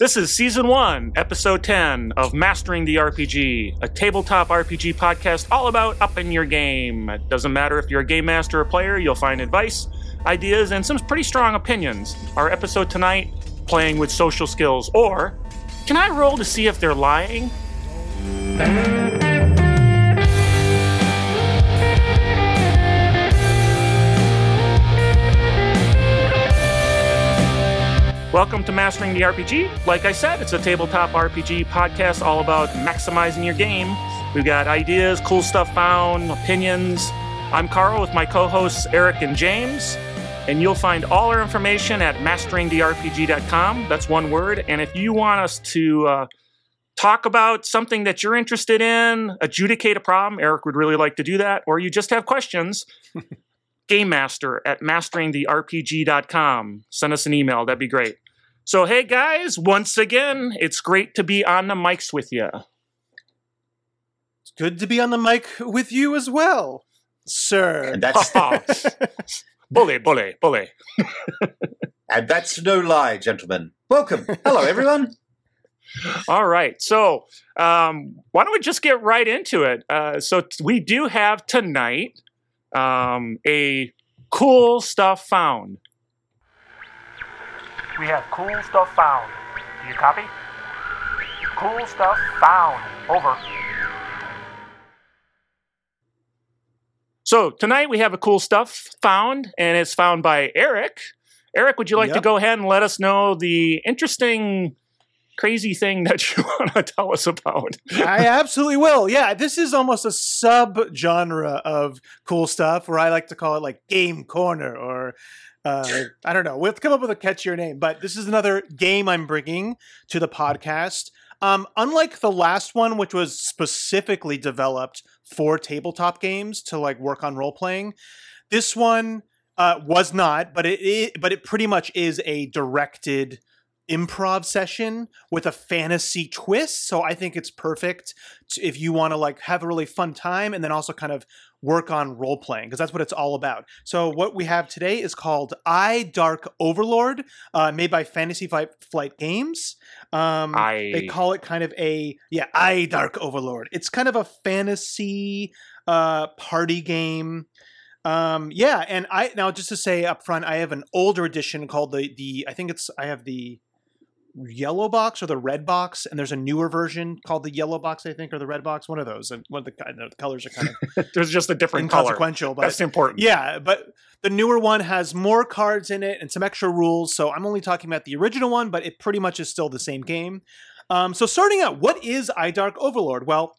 This is season one, episode 10 of Mastering the RPG, a tabletop RPG podcast all about upping your game. It doesn't matter if you're a game master or player, you'll find advice, ideas, and some pretty strong opinions. Our episode tonight, playing with social skills, or can I roll to see if they're lying? Welcome to Mastering the RPG. Like I said, it's a tabletop RPG podcast all about maximizing your game. We've got ideas, cool stuff found, opinions. I'm Carl with my co hosts Eric and James, and you'll find all our information at masteringtherpg.com. That's one word. And if you want us to uh, talk about something that you're interested in, adjudicate a problem, Eric would really like to do that, or you just have questions, Game Master at masteringtherpg.com. Send us an email. That'd be great. So, hey guys, once again, it's great to be on the mics with you. It's good to be on the mic with you as well, sir. And that's bully, bully, bully. and that's no lie, gentlemen. Welcome. Hello, everyone. All right. So, um, why don't we just get right into it? Uh, so, t- we do have tonight um, a cool stuff found. We have cool stuff found. Do you copy? Cool stuff found. Over. So tonight we have a cool stuff found, and it's found by Eric. Eric, would you like to go ahead and let us know the interesting, crazy thing that you want to tell us about? I absolutely will. Yeah, this is almost a sub genre of cool stuff where I like to call it like Game Corner or uh, I don't know. We'll have to come up with a catchier name, but this is another game I'm bringing to the podcast. Um, unlike the last one, which was specifically developed for tabletop games to like work on role playing, this one uh, was not, but it, it but it pretty much is a directed improv session with a fantasy twist. So I think it's perfect to, if you want to like have a really fun time and then also kind of work on role playing because that's what it's all about. So what we have today is called Aye, Dark Overlord, uh, made by Fantasy Flight, Flight Games. Um, I- they call it kind of a yeah Aye, Dark Overlord. It's kind of a fantasy uh, party game. Um, yeah, and I now just to say up front, I have an older edition called the the I think it's I have the yellow box or the red box, and there's a newer version called the yellow box, I think, or the red box. One of those, and one of the, know the colors are kind of There's just a different color. inconsequential, but That's important. yeah, but the newer one has more cards in it and some extra rules. So I'm only talking about the original one, but it pretty much is still the same game. Um, so starting out, what is Aye, Dark Overlord? Well,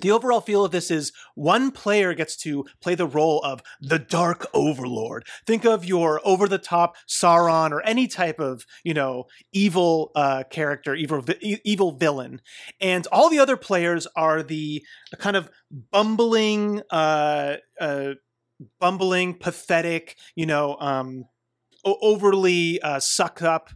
the overall feel of this is one player gets to play the role of the Dark Overlord. Think of your over the top Sauron or any type of, you know, evil uh, character, evil, evil villain. And all the other players are the kind of bumbling, uh, uh, bumbling, pathetic, you know, um, overly uh, sucked up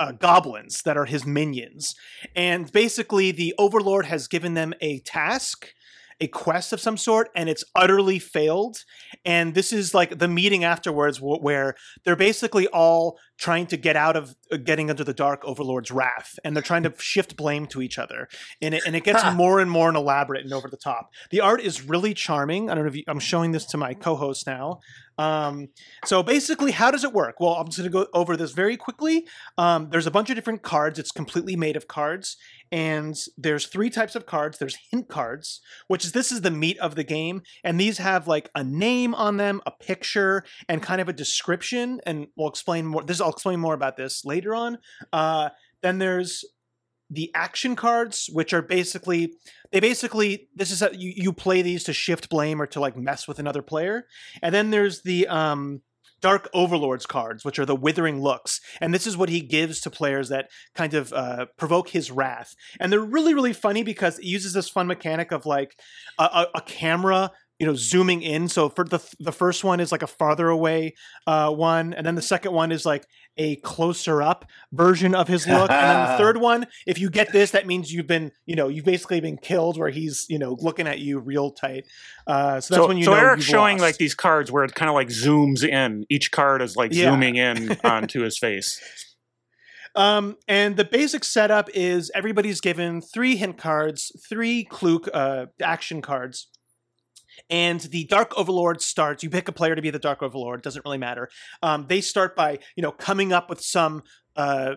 uh, goblins that are his minions. And basically, the Overlord has given them a task, a quest of some sort, and it's utterly failed. And this is like the meeting afterwards wh- where they're basically all trying to get out of uh, getting under the Dark Overlord's wrath, and they're trying to shift blame to each other. And it, and it gets more and more and elaborate and over the top. The art is really charming. I don't know if you, I'm showing this to my co-host now. Um, so basically, how does it work? Well, I'm just going to go over this very quickly. Um, there's a bunch of different cards. It's completely made of cards, and there's three types of cards. There's hint cards, which is this is the meat of the game, and these have like a name on them, a picture, and kind of a description. And we'll explain more. This I'll explain more about this later on. Uh, then there's the action cards, which are basically they basically this is how you, you play these to shift blame or to like mess with another player. And then there's the um Dark Overlords cards, which are the Withering Looks. And this is what he gives to players that kind of uh, provoke his wrath. And they're really, really funny because it uses this fun mechanic of like a, a, a camera. You know, zooming in. So for the the first one is like a farther away uh, one, and then the second one is like a closer up version of his look, and then the third one, if you get this, that means you've been, you know, you've basically been killed, where he's, you know, looking at you real tight. Uh, so that's so, when you so know Eric's showing lost. like these cards where it kind of like zooms in. Each card is like Yeah. zooming in onto his face. Um, and the basic setup is everybody's given three hint cards, three clue uh, action cards. And the Dark Overlord starts. You pick a player to be the Dark Overlord. Doesn't really matter. Um, they start by you know coming up with some uh,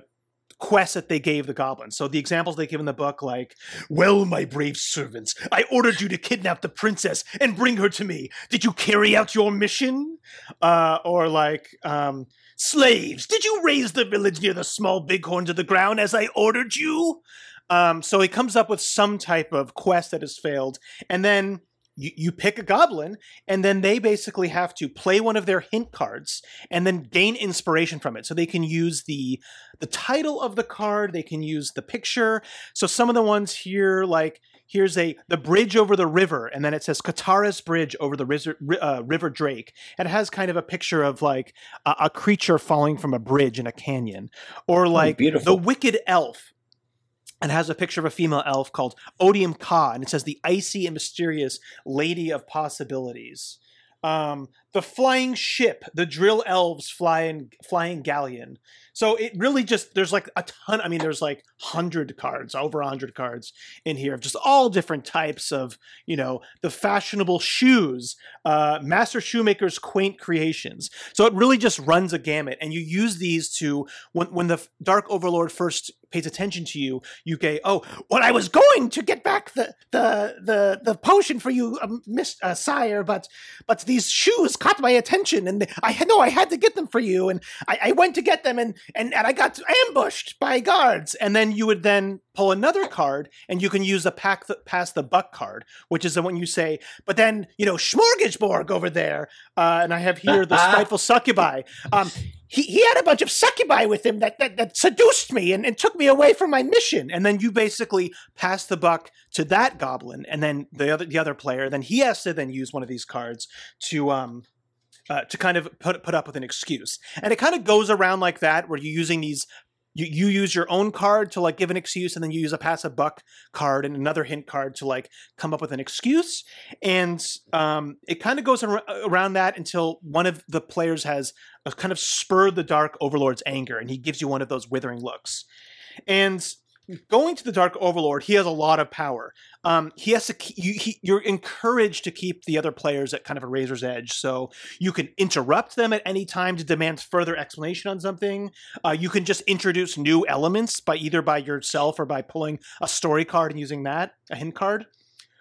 quests that they gave the goblins. So the examples they give in the book, like, "Well, my brave servants, I ordered you to kidnap the princess and bring her to me. Did you carry out your mission?" Uh, or like, um, "Slaves, did you raze the village near the small bighorn to the ground as I ordered you?" Um, so he comes up with some type of quest that has failed, and then you, you pick a goblin and then they basically have to play one of their hint cards and then gain inspiration from it. So they can use the the title of the card they can use the picture. So some of the ones here like here's a the bridge over the river and then it says katara's bridge over the river, uh, river drake. And it has kind of a picture of like a, a, creature falling from a bridge in a canyon. Or like oh, the wicked elf and has a picture of a female elf called Odium Ka, and it says the icy and mysterious lady of possibilities. Um, the flying ship, the drill elves flying flying galleon. So it really just there's like a ton. I mean, there's like hundred cards, over hundred cards in here of just all different types of you know the fashionable shoes, uh, master shoemakers' quaint creations. So it really just runs a gamut, and you use these to when when the Dark Overlord first pays attention to you, you go, "Oh, well, I was going to get back the the the the potion for you, Miss uh, Sire, but but these shoes caught my attention, and I know I had to get them for you, and I, I went to get them, and and and I got ambushed by guards, and then you would then pull another card, and you can use the pack the, pass the buck card, which is the one you say, but then you know Smorgasborg over there, uh, and I have here the spiteful succubi. Um, he, he had a bunch of succubi with him that, that, that seduced me and, and took me away from my mission. And then you basically pass the buck to that goblin, and then the other the other player, then he has to then use one of these cards to um uh, to kind of put put up with an excuse. And it kind of goes around like that, where you're using these. You, you use your own card to like give an excuse, and then you use a pass a buck card and another hint card to like come up with an excuse. And um, it kind of goes ar- around that until one of the players has kind of spurred the Dark Overlord's anger, and he gives you one of those withering looks. And going to the Dark Overlord, he has a lot of power. Um, he has to. You, he, you're encouraged to keep the other players at kind of a razor's edge, so you can interrupt them at any time to demand further explanation on something. Uh, you can just introduce new elements by either by yourself or by pulling a story card and using that a hint card.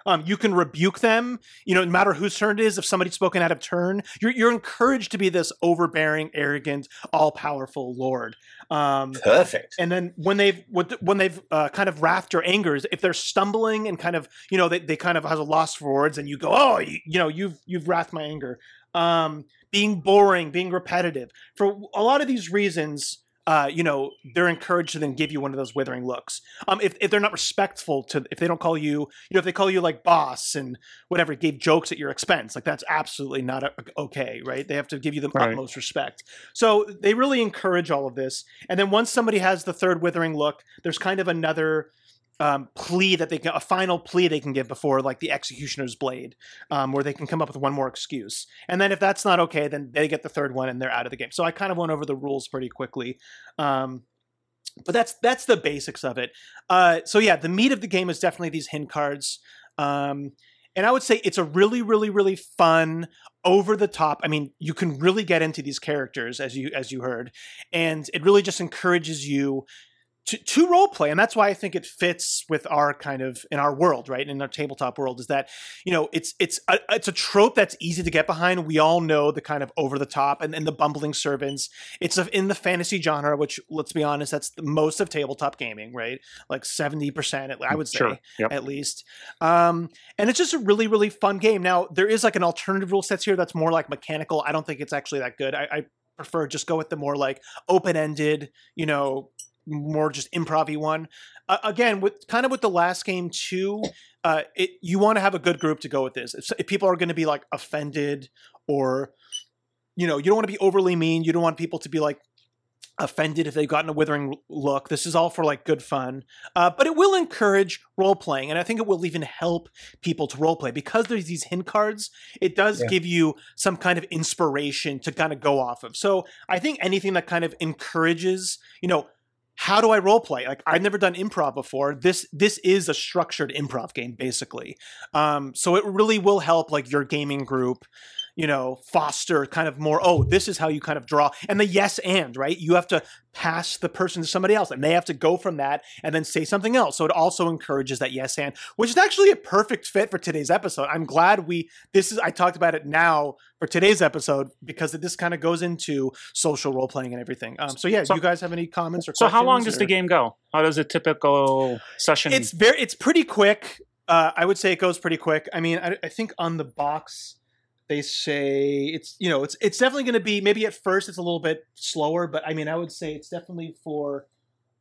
Um, you can rebuke them, you know, no matter whose turn it is. If somebody's spoken out of turn, you're you're encouraged to be this overbearing, arrogant, all powerful lord. Um, Perfect. And then when they've when they've uh, kind of wrathed your angers, if they're stumbling and kind of you know they, they kind of has a loss for words, and you go, oh, you, you know, you've you've wrathed my anger. Um, being boring, being repetitive. For a lot of these reasons, uh, you know, they're encouraged to then give you one of those withering looks. Um, if, if they're not respectful to, if they don't call you, you know, if they call you like boss and whatever, gave jokes at your expense, like that's absolutely not a, okay, right? They have to give you the right. utmost respect. So they really encourage all of this. And then once somebody has the third withering look, there's kind of another um, plea that they can a final plea they can give before like the executioner's blade um, where they can come up with one more excuse. And then if that's not okay then they get the third one and they're out of the game. So i kind of went over the rules pretty quickly. Um, but that's that's the basics of it. Uh, so yeah the meat of the game is definitely these hint cards. Um, and i would say it's a really really really fun over the top i mean you can really get into these characters as you as you heard. And it really just encourages you to, to role play and that's why i think it fits with our kind of in our world right in our tabletop world is that you know it's it's a, it's a trope that's easy to get behind. We all know the kind of over the top and, and the bumbling servants. It's a, in the fantasy genre which let's be honest that's the most of tabletop gaming right? Like 70% i would say sure. yep. at least. Um, and it's just a really really fun game. Now there is like an alternative rule sets here that's more like mechanical. I don't think it's actually that good. I, I prefer just go with the more like open-ended you know more just improv one. Uh, again, with kind of with the last game too, uh, it you want to have a good group to go with this. If, if people are going to be like offended or you know, you don't want to be overly mean. You don't want people to be like, offended if they've gotten a withering look. This is all for like good fun, uh, but it will encourage role playing, and I think it will even help people to role play because there's these hint cards. It does yeah. give you some kind of inspiration to kind of go off of. So I think anything that kind of encourages, you know, how do I role play? Like I've never done improv before. This this is a structured improv game basically. Um, so it really will help like your gaming group you know, foster kind of more, oh, this is how you kind of draw. And the yes and, right? You have to pass the person to somebody else and they have to go from that and then say something else. So it also encourages that yes and, which is actually a perfect fit for today's episode. I'm glad we, this is, I talked about it now for today's episode because this kind of goes into social role playing and everything. Um, so yeah, so, you guys have any comments or So how long does or? the game go? How does a typical session? It's very, it's pretty quick. Uh, I would say it goes pretty quick. I mean, I, I think on the box, they say it's you know it's it's definitely going to be maybe at first it's a little bit slower, but I mean I would say it's definitely for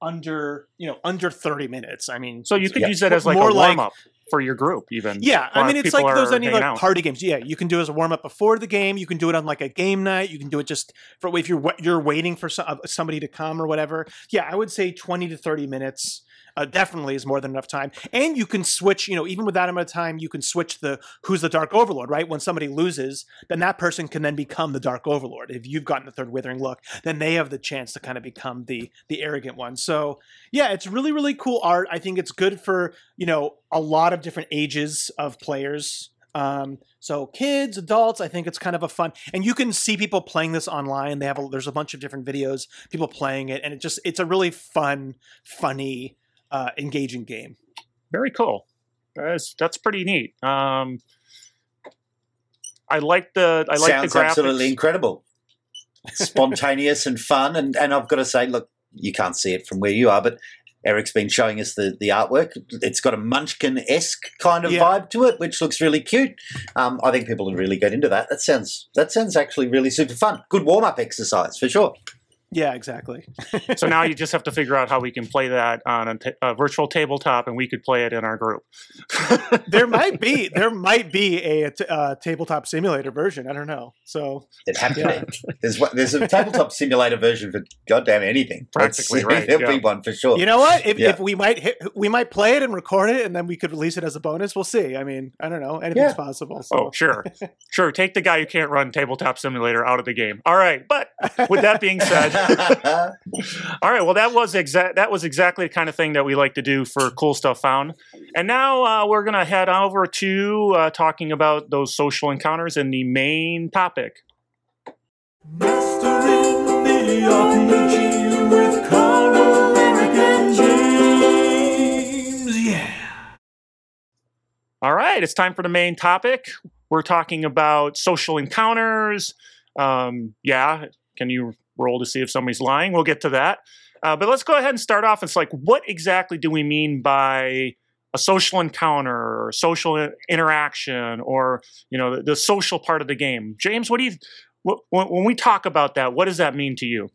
under you know under 30 minutes i mean so you could yeah. use that as like more a warm up like, for your group even yeah i mean it's like those any like out. party games yeah you can do it as a warm up before the game you can do it on like a game night you can do it just for if you're you're waiting for some, somebody to come or whatever yeah i would say 20 to 30 minutes uh, definitely is more than enough time. And you can switch, you know, even with that amount of time, you can switch the who's the Dark Overlord, right? When somebody loses, then that person can then become the Dark Overlord. If you've gotten the third Withering look, then they have the chance to kind of become the the arrogant one. So yeah, it's really really cool art. I think it's good for you know a lot of different ages of players. Um, so kids, adults, I think it's kind of a fun, and you can see people playing this online. They have a, there's a bunch of different videos, people playing it, and it just it's a really fun, funny uh, engaging game. Very cool. That's that's pretty neat. Um, I like the I like Sounds the graphics. absolutely incredible, spontaneous and fun. And and I've got to say, look, you can't see it from where you are, but Eric's been showing us the, the artwork. It's got a Munchkin esque kind of yeah. vibe to it, which looks really cute. Um, I think people would really get into that. That sounds that sounds actually really super fun. Good warm up exercise for sure. Yeah, exactly. so now you just have to figure out how we can play that on a, t- a virtual tabletop, and we could play it in our group. there might be there might be a, a t- uh, tabletop simulator version. I don't know. So it happened. Yeah. There's there's a tabletop simulator version for goddamn anything. Practically, right? There'll yeah. be one for sure. You know what? If, yeah. if we might hit, we might play it and record it, and then we could release it as a bonus. We'll see. I mean, I don't know. Anything's possible. So. Oh, sure, sure. Take the guy who can't run tabletop simulator out of the game. All right, but with that being said. All right. Well, that was exact. That was exactly the kind of thing that we like to do for cool stuff found. And now uh, we're gonna head over to uh, talking about those social encounters and the main topic. Mastering the RPG with Carl, and James. Yeah. All right. It's time for the main topic. We're talking about social encounters. Um, yeah. Can you roll to see if somebody's lying. We'll get to that. Uh, but let's go ahead and start off. It's like, what exactly do we mean by a social encounter or social interaction or you know the, the social part of the game? James, what do you what, when we talk about that? What does that mean to you?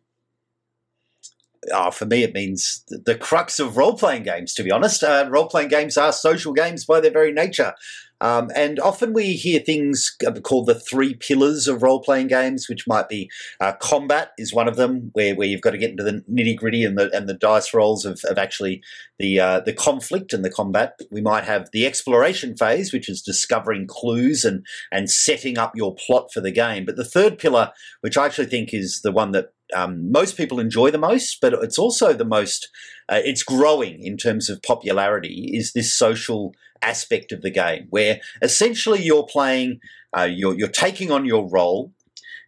Oh, for me, it means the, crux of role playing games. To be honest, uh, role playing games are social games by their very nature. Um, and often we hear things called the three pillars of role playing games, which might be uh, combat is one of them, where, where you've got to get into the nitty gritty and the and the dice rolls of, of actually the uh, the conflict and the combat. We might have the exploration phase, which is discovering clues and and setting up your plot for the game. But the third pillar, which I actually think is the one that um, most people enjoy the most, but it's also the most, uh, it's growing in terms of popularity, is this social aspect of the game where essentially you're playing, uh, you're, you're taking on your role,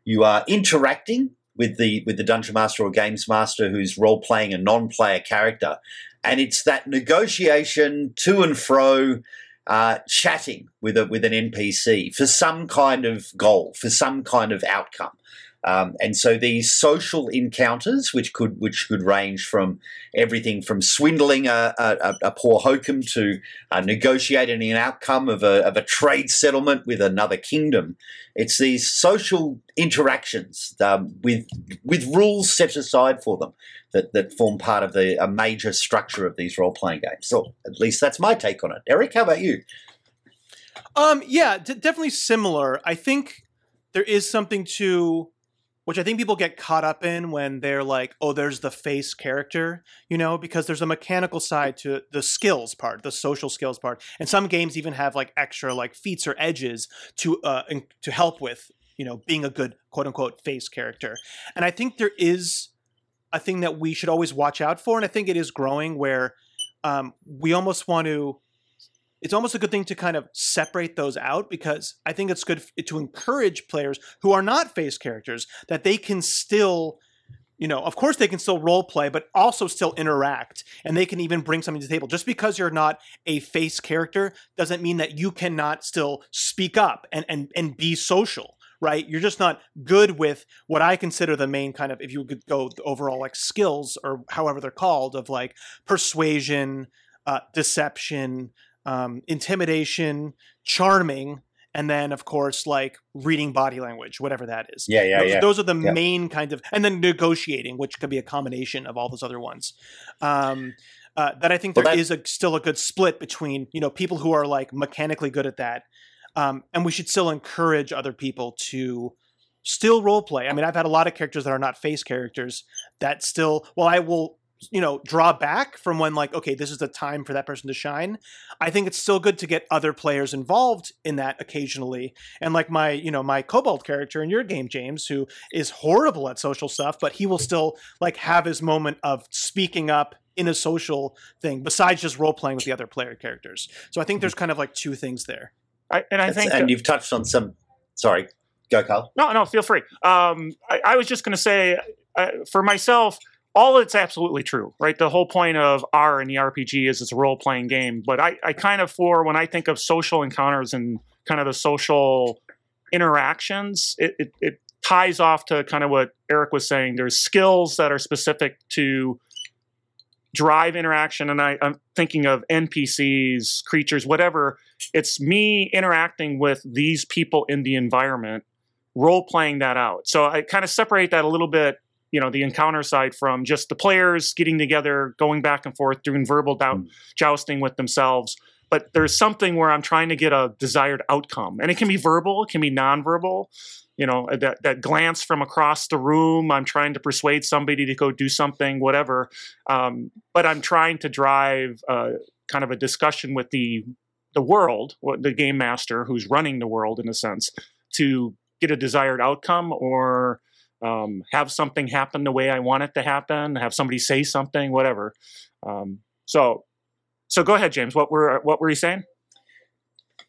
you are interacting with the with the dungeon master or games master who's role playing a non-player character, and it's that negotiation to and fro. Uh, chatting with a with an NPC for some kind of goal, for some kind of outcome. Um, and so these social encounters, which could which could range from everything from swindling a, a, a poor hokum to uh, negotiating an outcome of a, of a trade settlement with another kingdom, it's these social interactions um, with with rules set aside for them that, that form part of the a major structure of these role playing games. So at least that's my take on it. Eric, how about you? Um, yeah, d- definitely similar. I think there is something to which I think people get caught up in when they're like, oh, there's the face character, you know, because there's a mechanical side to the skills part, the social skills part. And some games even have like extra like feats or edges to uh to help with, you know, being a good quote unquote face character. And I think there is a thing that we should always watch out for, and I think it is growing where um, we almost want to. It's almost a good thing to kind of separate those out because I think it's good to encourage players who are not face characters that they can still you know, of course they can still role play, but also still interact, and they can even bring something to the table. Just because you're not a face character doesn't mean that you cannot still speak up and and and be social, right? You're just not good with what I consider the main kind of, if you could go overall like skills or however they're called, of like persuasion, uh, deception, um, intimidation, charming, and then of course like reading body language whatever that is Yeah, yeah, those, yeah. those are the Yeah. main kind of and then negotiating which could be a combination of all those other ones um uh, that I think Well, there that- is a still a good split between you know people who are like mechanically good at that, um, and we should still encourage other people to still role play. I mean, I've had a lot of characters that are not face characters that still. Well, I will you know draw back from when like okay this is the time for that person to shine i think it's still good to get other players involved in that occasionally and like my you know my kobold character in your game james who is horrible at social stuff but he will still like have his moment of speaking up in a social thing besides just role playing with the other player characters so i think there's kind of like two things there I, and I That's- think and you've touched on some. Sorry, go, Carl. No, no, feel free. Um, I, I was just going to say, uh, for myself, all it's absolutely true, right? The whole point of R in the RPG is it's a role playing game. But I, I kind of, for when I think of social encounters and kind of the social interactions, it, it, it ties off to kind of what Eric was saying. There's skills that are specific to drive interaction, and I, I'm thinking of NPCs, creatures, whatever. It's me interacting with these people in the environment role playing that out. So I kind of separate that a little bit, you know, the encounter side from just the players getting together, going back and forth, doing verbal dou- Mm. jousting with themselves. But there's something where I'm trying to get a desired outcome, and it can be verbal, it can be nonverbal. You know, that that glance from across the room. I'm trying to persuade somebody to go do something, whatever. Um, but I'm trying to drive uh, kind of a discussion with the the world, the game master who's running the world in a sense, to get a desired outcome or um, have something happen the way I want it to happen, have somebody say something, whatever. Um, so, so go ahead, James. What were what were you saying?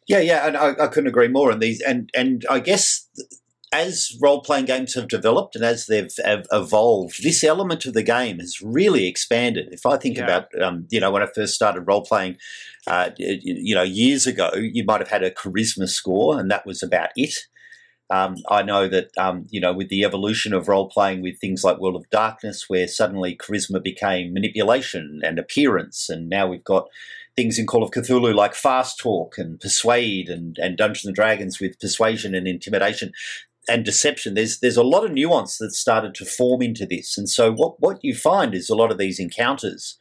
Yeah, yeah, and I, I couldn't agree more on these. And and I guess as role playing games have developed and as they've have evolved, this element of the game has really expanded. If I think Yeah. about, um, you know, when I first started role playing, uh, you know, years ago, you might have had a charisma score, and that was about it. Um, I know that um, you know with the evolution of role playing with things like World of Darkness, where suddenly charisma became manipulation and appearance, and now we've got things in Call of Cthulhu like fast talk and persuade, and, and Dungeons and Dragons with persuasion and intimidation and deception. There's there's a lot of nuance that's started to form into this, and so what what you find is a lot of these encounters.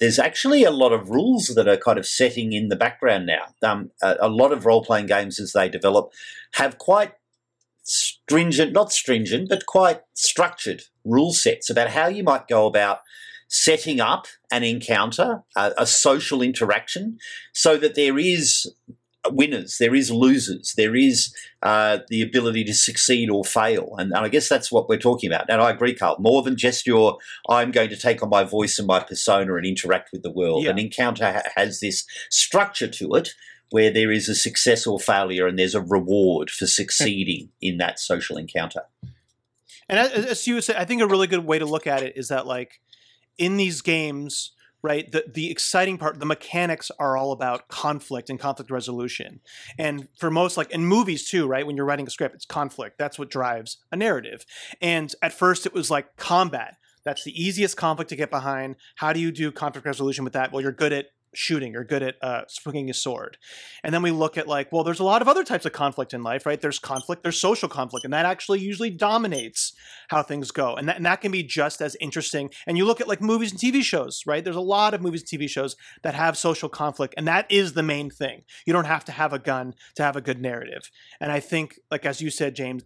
There's actually a lot of rules that are kind of setting in the background now. Um, a, a lot of role playing games, as they develop, have quite stringent, not stringent, but quite structured rule sets about how you might go about setting up an encounter, a, a social interaction, so that there is winners, there is losers, there is uh, the ability to succeed or fail. And, and I guess that's what we're talking about. And I agree, Carl, more than just your, I'm going to take on my voice and my persona and interact with the world. Yeah. An encounter ha- has this structure to it where there is a success or failure and there's a reward for succeeding in that social encounter. And as, you say, I think a really good way to look at it is that like in these games, right, the the exciting part, the mechanics are all about conflict and conflict resolution. And for most like in movies too, right, when you're writing a script, it's conflict. That's what drives a narrative. And at first it was like combat. That's the easiest conflict to get behind. How do you do conflict resolution with that? Well, you're good at shooting you're good at uh, swinging a sword. And then we look at like well there's a lot of other types of conflict in life right? There's conflict there's social conflict and that actually usually dominates how things go. And that, and that can be just as interesting. And you look at like movies and tv shows right? There's a lot of movies and tv shows that have social conflict and that is the main thing. You don't have to have a gun to have a good narrative. And i think like as you said james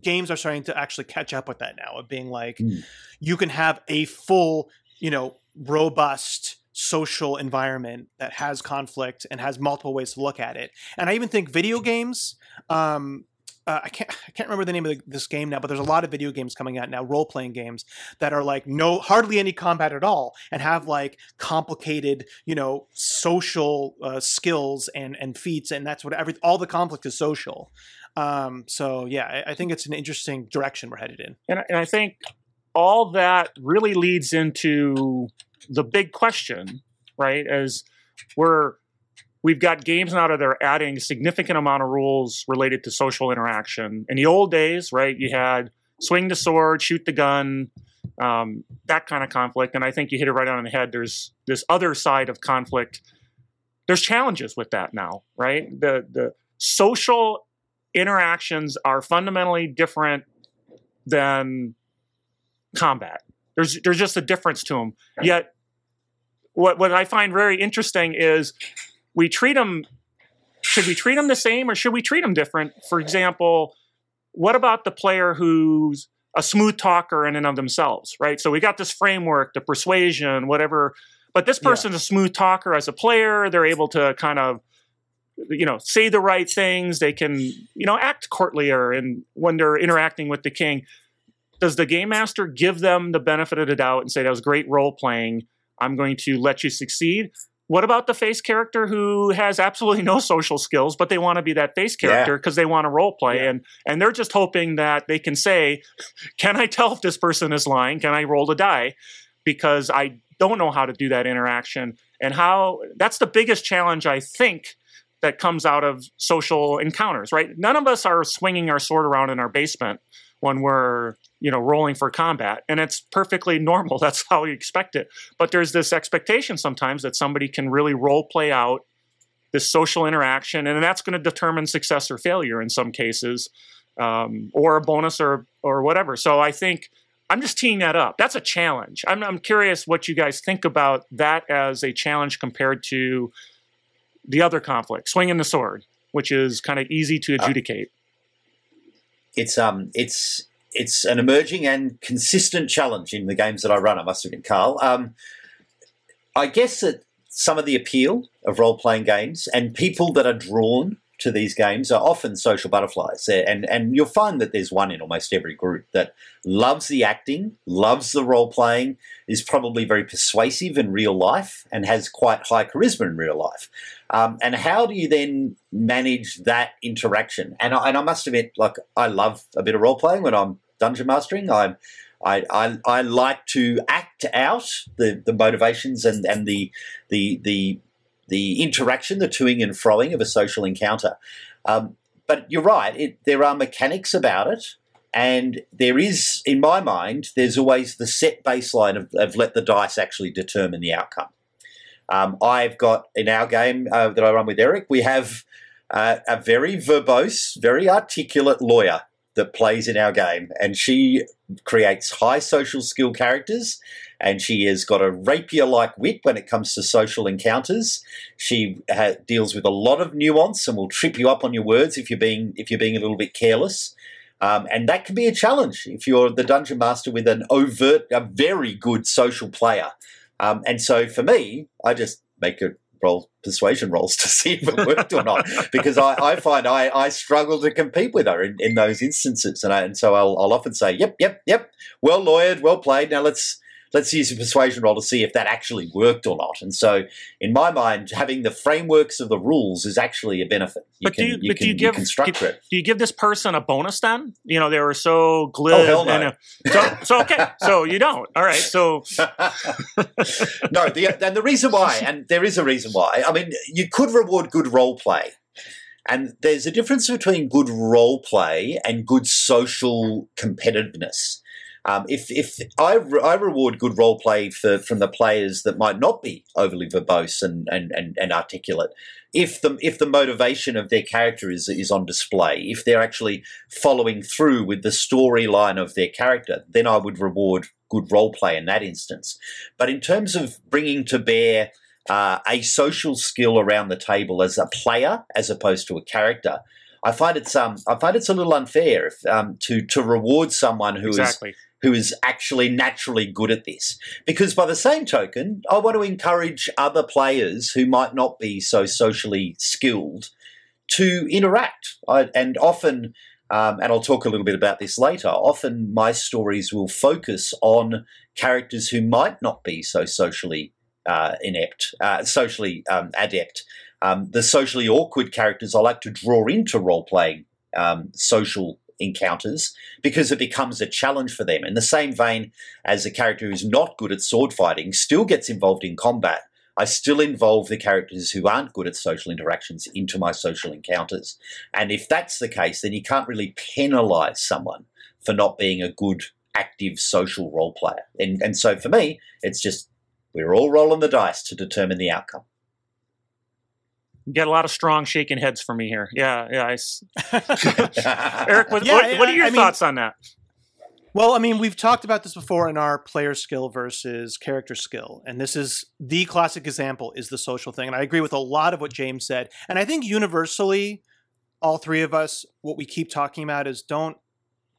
games are starting to actually catch up with that now of being like Mm. you can have a full you know robust social environment that has conflict and has multiple ways to look at it and i even think video games um, uh, I can't I can't remember the name of the, this game now, but there's a lot of video games coming out now, role playing games that are like no hardly any combat at all, and have like complicated you know social uh, skills and and feats, and that's what every all the conflict is social. Um, so yeah, I, I think it's an interesting direction we're headed in. And, and I think all that really leads into the big question, right? is we're we've got games now that are adding significant amount of rules related to social interaction. In the old days, right, you had swing the sword, shoot the gun, um, that kind of conflict. And I think you hit it right on the head. There's this other side of conflict. There's challenges with that now, right? The the social interactions are fundamentally different than combat. There's there's just a difference to them. Yet, what what I find very interesting is we treat them. Should we treat them the same or should we treat them different? For example, what about the player who's a smooth talker in and of themselves, right? So we got this framework, the persuasion, whatever. But this person's yeah. a smooth talker as a player. They're able to kind of you know say the right things they can you know act courtlier and when they're interacting with the king does the game master give them the benefit of the doubt and say that was great role playing i'm going to let you succeed what about the face character who has absolutely no social skills but they want to be that face character because yeah. they want to role play yeah. and and they're just hoping that they can say can i tell if this person is lying can i roll the die because i don't know how to do that interaction and how that's the biggest challenge i think that comes out of social encounters, right? None of us are swinging our sword around in our basement when we're, you know, rolling for combat, and it's perfectly normal. That's how we expect it. But there's this expectation sometimes that somebody can really role play out this social interaction, and that's going to determine success or failure in some cases, um, or a bonus or or whatever. So I think I'm just teeing that up. That's a challenge. I'm, I'm curious what you guys think about that as a challenge compared to the other conflict, swinging the sword, which is kind of easy to uh, adjudicate. Uh, it's um, it's it's an emerging and consistent challenge in the games that I run. I must admit, Carl. Um, I guess that some of the appeal of role playing games and people that are drawn to these games are often social butterflies. And, and you'll find that there's one in almost every group that loves the acting, loves the role playing, is probably very persuasive in real life, and has quite high charisma in real life. Um, and how do you then manage that interaction? And I, and I must admit, like, I love a bit of role playing when I'm dungeon mastering. I'm I, I, I, like to act out the, the motivations and, and the, the, the the interaction, the toing and froing of a social encounter. Um, but you're right, it, there are mechanics about it. And there is, in my mind, there's always the set baseline of, of let the dice actually determine the outcome. Um, I've got in our game uh, that I run with Eric, we have uh, a very verbose, very articulate lawyer that plays in our game, and she creates high social skill characters and she has got a rapier like wit when it comes to social encounters. She ha- deals with a lot of nuance and will trip you up on your words if you're being if you're being a little bit careless. Um, and that can be a challenge if you're the dungeon master with an overt, a very good social player. Um, and so for me, I just make a persuasion rolls to see if it worked or not. Because I, I find I, I struggle to compete with her in, in those instances. And, I, and so I'll, I'll often say yep yep yep. Well lawyered well played. Now let's let's use a persuasion roll to see if that actually worked or not. And so, in my mind, having the frameworks of the rules is actually a benefit. You but can, do you, you, can, do you give you it. Do you give this person a bonus then? You know, they were so glib. Oh hell no. And, uh, so, so okay, so you don't. All right, so no. The, and the reason why, and there is a reason why. I mean, you could reward good role play. And there's a difference between good role play and good social competitiveness. Um, if if I, I reward good role play for, from the players that might not be overly verbose and, and, and, and articulate, if the if the motivation of their character is is on display, if they're actually following through with the storyline of their character, then I would reward good role play in that instance. But in terms of bringing to bear uh, a social skill around the table as a player as opposed to a character, I find it's um I find it's a little unfair if, um, to to reward someone who exactly. is who is actually naturally good at this. Because by the same token, I want to encourage other players who might not be so socially skilled to interact. I, and often um, and I'll talk a little bit about this later, often my stories will focus on characters who might not be so socially uh, inept, uh, socially um, adept. Um, the socially awkward characters I like to draw into role playing um, social encounters because it becomes a challenge for them. In the same vein as a character who's not good at sword fighting still gets involved in combat, I still involve the characters who aren't good at social interactions into my social encounters. And if that's the case, then you can't really penalize someone for not being a good, active social role player. And, and so for me, it's just we're all rolling the dice to determine the outcome. Get a lot of strong shaking heads for me here. Yeah, yeah. I... Eric, what, Yeah, what, what are your I mean- thoughts on that? Well, I mean, we've talked about this before in our player skill versus character skill, and this is the classic example is the social thing. And I agree with a lot of what James said. And I think universally, all three of us, what we keep talking about is don't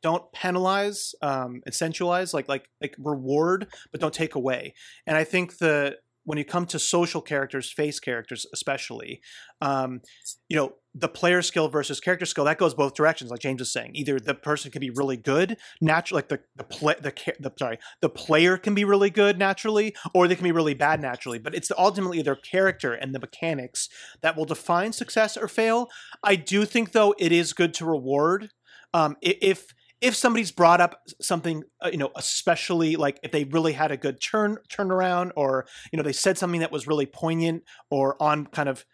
don't penalize, um, essentialize, like like like reward, but don't take away. And I think the when you come to social characters, face characters especially, um, you know, the player skill versus character skill that goes both directions. Like James was saying, either the person can be really good, natural, like the the play the, the sorry the player can be really good naturally, or they can be really bad naturally. But it's ultimately their character and the mechanics that will define success or fail. I do think though it is good to reward um, if if somebody's brought up something uh, you know especially like if they really had a good turn turnaround or you know they said something that was really poignant or on kind of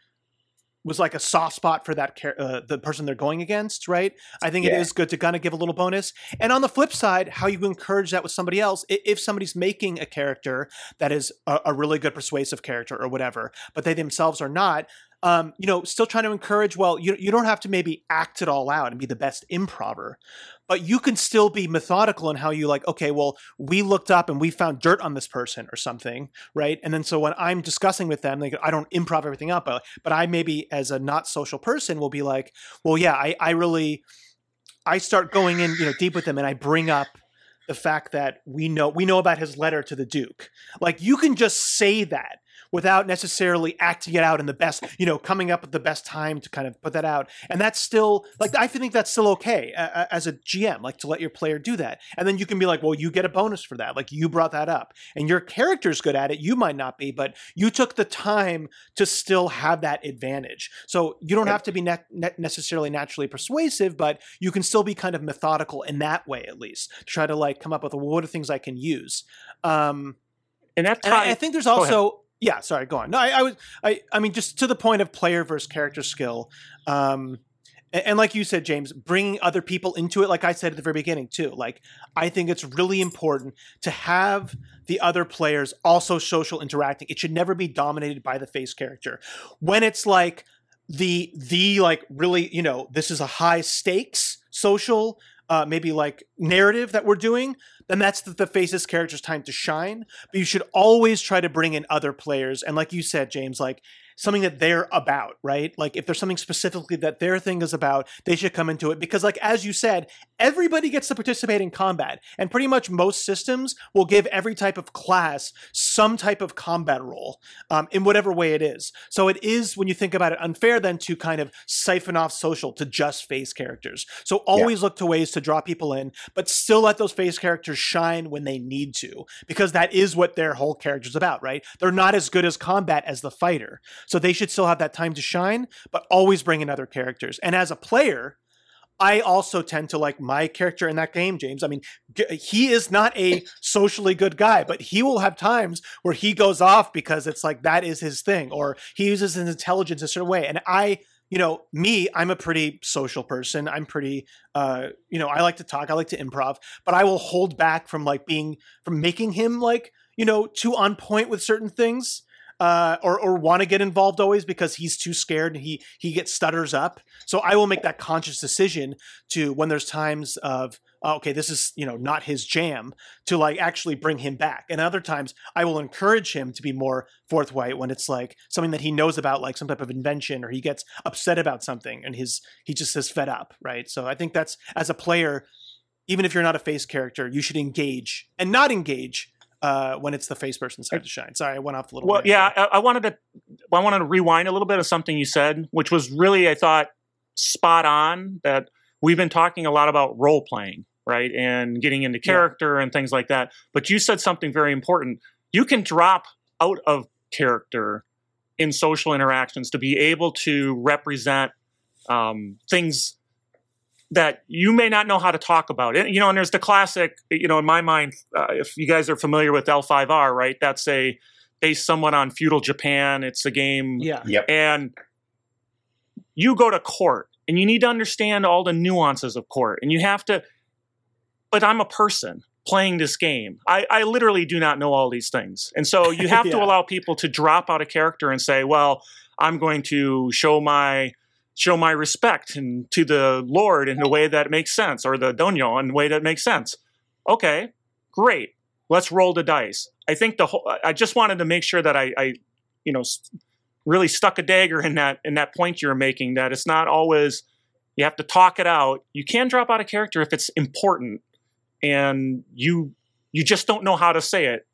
was like a soft spot for that uh, the person they're going against right i think it Yeah. is good to kind of give a little bonus and on the flip side how you encourage that with somebody else if somebody's making a character that is a, a really good persuasive character or whatever but they themselves are not um, you know still trying to encourage well you, you don't have to maybe act it all out and be the best improver but you can still be methodical in how you like okay well we looked up and we found dirt on this person or something right? And then so when i'm discussing with them like i don't improv everything up but, but i maybe as a not social person will be like well yeah i, I really i start going in you know deep with them and i bring up the fact that we know we know about his letter to the duke. Like you can just say that without necessarily acting it out in the best, you know, coming up with the best time to kind of put that out. And that's still like I think that's still okay a- as a GM, like to let your player do that. And then you can be like, well, you get a bonus for that. Like you brought that up, and your character's good at it. You might not be, but you took the time to still have that advantage. So you don't have to be ne- ne- necessarily naturally persuasive, but you can still be kind of methodical in that way, at least. To try to like come up with well, what are things I can use. Um, And that I, I think there's also yeah. Sorry, go on. No, I, I was I I mean just to the point of player versus character skill. Um, and, and like you said, James, bringing other people into it, like I said at the very beginning too. Like I think it's really important to have the other players also social interacting. It should never be dominated by the face character. When it's like the the like really you know this is a high stakes social uh, maybe like narrative that we're doing then that's the, the faces character's time to shine. But you should always try to bring in other players. And like you said james like something that they're about right? Like if there's something specifically that their thing is about they should come into it. Because like as you said everybody gets to participate in combat and pretty much most systems will give every type of class some type of combat role um, in whatever way it is. So it is when you think about it unfair then to kind of siphon off social to just face characters. So always look to ways to draw people in but still let those face characters shine when they need to because that is what their whole character's about right? They're not as good as combat as the fighter so they should still have that time to shine but always bring in other characters and as a player I also tend to like my character in that game, James. I mean, he is not a socially good guy, but he will have times where he goes off because it's like that is his thing, or he uses his intelligence a certain way. And I, you know, me, I'm a pretty social person. I'm pretty, uh, you know, I like to talk, I like to improv, but I will hold back from like being, from making him like, you know, too on point with certain things uh, or or want to get involved always because he's too scared and he he gets stutters up. So I will make that conscious decision to when there's times of oh, okay, this is you know not his jam to like actually bring him back. And other times I will encourage him to be more forthright when it's like something that he knows about, like some type of invention, or he gets upset about something and his he just says fed up, right? So I think that's as a player. Even if you're not a face character, you should engage and not engage uh, when it's the face person's time to shine. Sorry, I went off a little. Well, bit. yeah, I, I wanted to. I wanted to rewind a little bit of something you said, which was really, I thought, spot on. That we've been talking a lot about role playing, right? And getting into character yeah. and things like that. But you said something very important. You can drop out of character in social interactions to be able to represent um, things that you may not know how to talk about it. You know, and there's the classic, you know, in my mind, uh, if you guys are familiar with L5R, right? That's a based somewhat on feudal Japan. It's a game. Yeah. Yep. And you go to court and you need to understand all the nuances of court and you have to, but I'm a person playing this game. I, I literally do not know all these things. And so you have yeah. to allow people to drop out a character and say, well, I'm going to show my show my respect and to the Lord in a way that makes sense, or the Daimyo in a way that makes sense. Okay, great. Let's roll the dice. I think the whole. I just wanted to make sure that I, I, you know, really stuck a dagger in that in that point you're making. That it's not always you have to talk it out. You can drop out of character if it's important, and you you just don't know how to say it.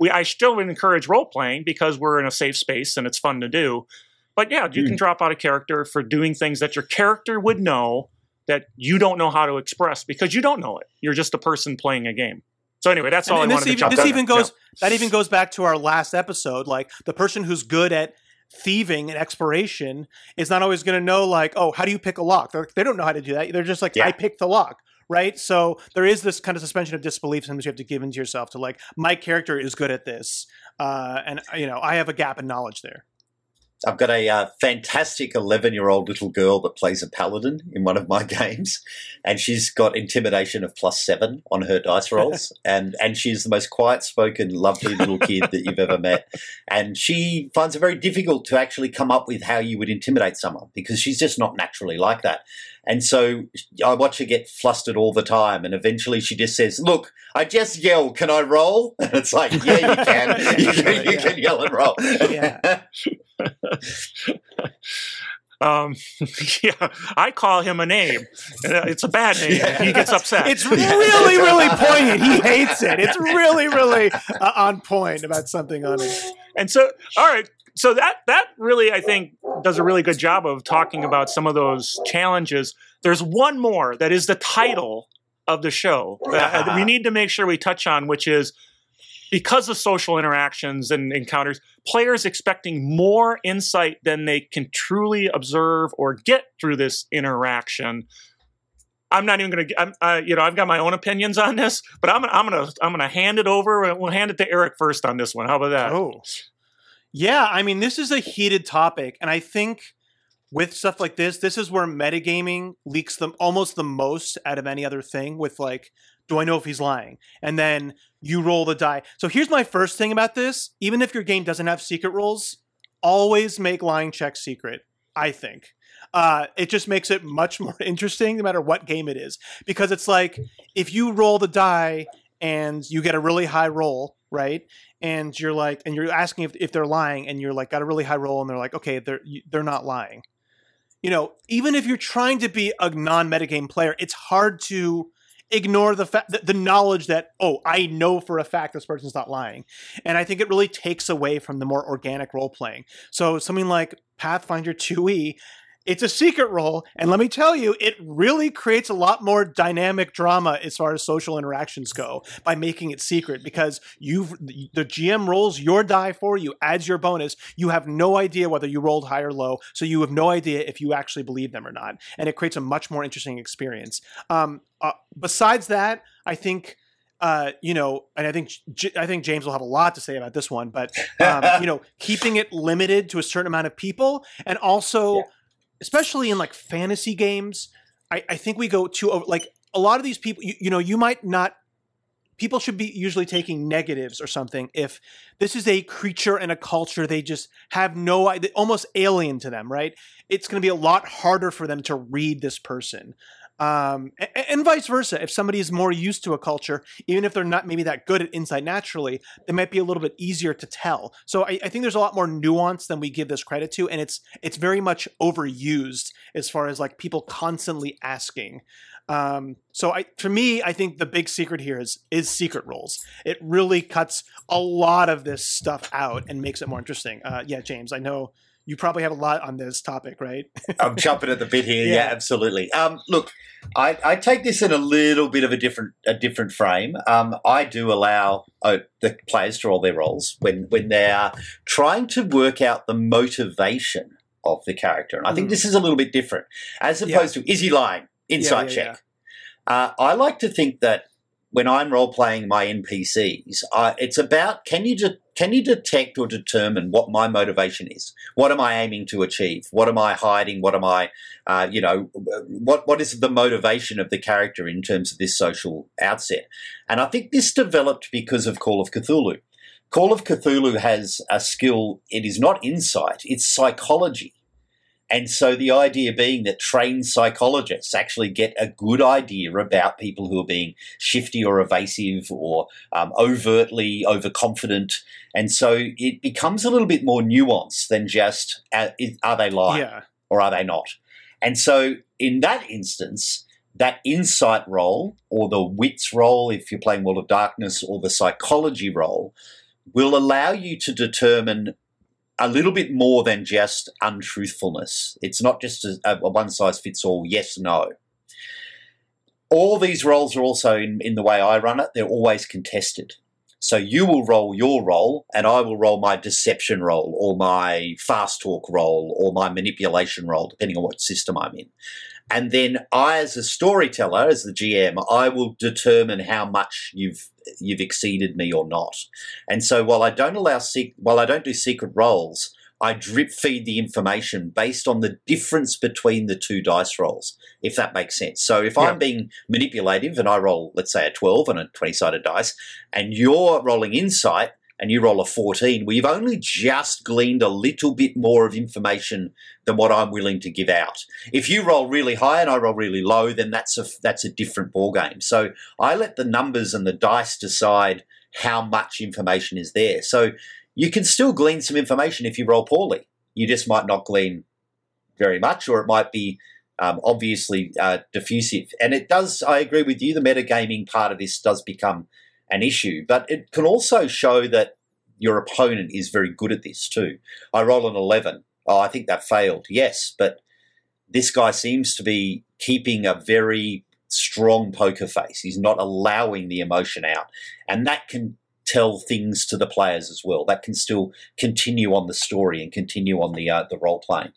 We I still would encourage role playing because we're in a safe space and it's fun to do. But yeah, you mm. can drop out a character for doing things that your character would know that you don't know how to express because you don't know it. You're just a person playing a game. So anyway, that's all and, I wanted even, to jump This even goes yeah. that even goes back to our last episode. Like the person who's good at thieving and exploration is not always going to know like, oh, how do you pick a lock? They're, they do not know how to do that. They're just like, yeah. I picked the lock right? So there is this kind of suspension of disbelief sometimes you have to give into yourself to like my character is good at this, uh, and you know I have a gap in knowledge there. I've got a uh, fantastic 11 year old little girl that plays a paladin in one of my games, and she's got intimidation of plus seven on her dice rolls, and and she's the most quiet spoken, lovely little kid that you've ever met, and she finds it very difficult to actually come up with how you would intimidate someone because she's just not naturally like that. And so I watch her get flustered all the time. And eventually she just says, Look, I just yell, can I roll? And it's like, Yeah, you can. you, can, you can yell and roll. Yeah. Um, yeah, I call him a name. It's a bad name. Yeah. He gets upset. It's really, really poignant. He hates it. It's really, really uh, on point about something on it. And so, all right. So that that really, I think, does a really good job of talking about some of those challenges. There's one more that is the title of the show that we need to make sure we touch on, which is because of social interactions and encounters, players expecting more insight than they can truly observe or get through this interaction. I'm not even going to, uh, you know, I've got my own opinions on this, but I'm, I'm going to, I'm going to hand it over. We'll hand it to Eric first on this one. How about that? Oh, yeah. I mean, this is a heated topic, and I think with stuff like this, this is where metagaming leaks them almost the most out of any other thing. With like do I know if he's lying? And then you roll the die. So here's my first thing about this. Even if your game doesn't have secret rolls, always make lying checks secret, I think. Uh, it just makes it much more interesting no matter what game it is. Because it's like if you roll the die and you get a really high roll, right? And you're like, and you're asking if, if they're lying, and you're like, got a really high roll, and they're like, okay, they're they're not lying. You know, even if you're trying to be a non-metagame player, it's hard to ignore the fact the knowledge that oh i know for a fact this person's not lying and i think it really takes away from the more organic role playing so something like pathfinder 2e it's a secret roll, and let me tell you, it really creates a lot more dynamic drama as far as social interactions go by making it secret because you've the GM rolls your die for you, adds your bonus. You have no idea whether you rolled high or low, so you have no idea if you actually believe them or not, and it creates a much more interesting experience. Um, uh, besides that, I think. Uh, you know, and I think I think James will have a lot to say about this one, but um, you know, keeping it limited to a certain amount of people, and also yeah especially in like fantasy games, I, I think we go too over. Like a lot of these people, you, you know, you might not. People should be usually taking negatives or something if this is a creature and a culture they just have no almost alien to them, right? It's going to be a lot harder for them to read this person um, and, and, vice versa. If somebody is more used to a culture, even if they're not maybe that good at insight naturally, they might be a little bit easier to tell. So I, I, think there's a lot more nuance than we give this credit to, and it's it's very much overused as far as like people constantly asking. Um, so I, for me, I think the big secret here is is secret rolls. It really cuts a lot of this stuff out and makes it more interesting. Uh, yeah, James, I know you probably have a lot on this topic, right? I'm jumping at the bit here. Yeah, Yeah. absolutely. Um, look, I, I take this in a little bit of a different a different frame. Um, I do allow uh, the players to roll their rolls when when they are trying to work out the motivation of the character, and I think Mm. this is a little bit different as Yeah. opposed to is he lying? Insight yeah, check. Uh, I like to think that when I'm role playing my NPCs, uh, it's about can you de- can you detect or determine what my motivation is? What am I aiming to achieve? What am I hiding? What am I, uh, you know, what what is the motivation of the character in terms of this social outset? And I think this developed because of Call of Cthulhu. Call of Cthulhu has a skill. It is not insight; it's psychology. And so the idea being that trained psychologists actually get a good idea about people who are being shifty or evasive or um, overtly overconfident. And so it becomes a little bit more nuanced than just uh, are they lying Yeah. or are they not? And so in that instance, that insight roll or the wits roll, if you're playing World of Darkness, or the psychology roll, will allow you to determine a little bit more than just untruthfulness. It's not just a, a one size fits all yes, no. All these rolls are also, in, in the way I run it, they're always contested. So you will roll your roll, and I will roll my deception roll, or my fast talk roll, or my manipulation roll, depending on what system I'm in. And then I, as a storyteller, as the GM, I will determine how much you've you've exceeded me or not. And so while I don't allow sec- while I don't do secret rolls, I drip feed the information based on the difference between the two dice rolls, if that makes sense. So if Yeah. I'm being manipulative and I roll, let's say, a 12 on a 20 sided dice, and you're rolling insight and you roll a 14, we've only just gleaned a little bit more of information than what I'm willing to give out. If you roll really high and I roll really low, then that's a that's a different ball game. So I let the numbers and the dice decide how much information is there. So you can still glean some information if you roll poorly. You just might not glean very much, or it might be um, obviously uh, diffusive. And it does. I agree with you. The metagaming part of this does become an issue, but it can also show that your opponent is very good at this too. I roll an eleven. Oh, I think that failed. Yes, but this guy seems to be keeping a very strong poker face. He's not allowing the emotion out. And that can tell things to the players as well. That can still continue on the story and continue on the uh, the role playing.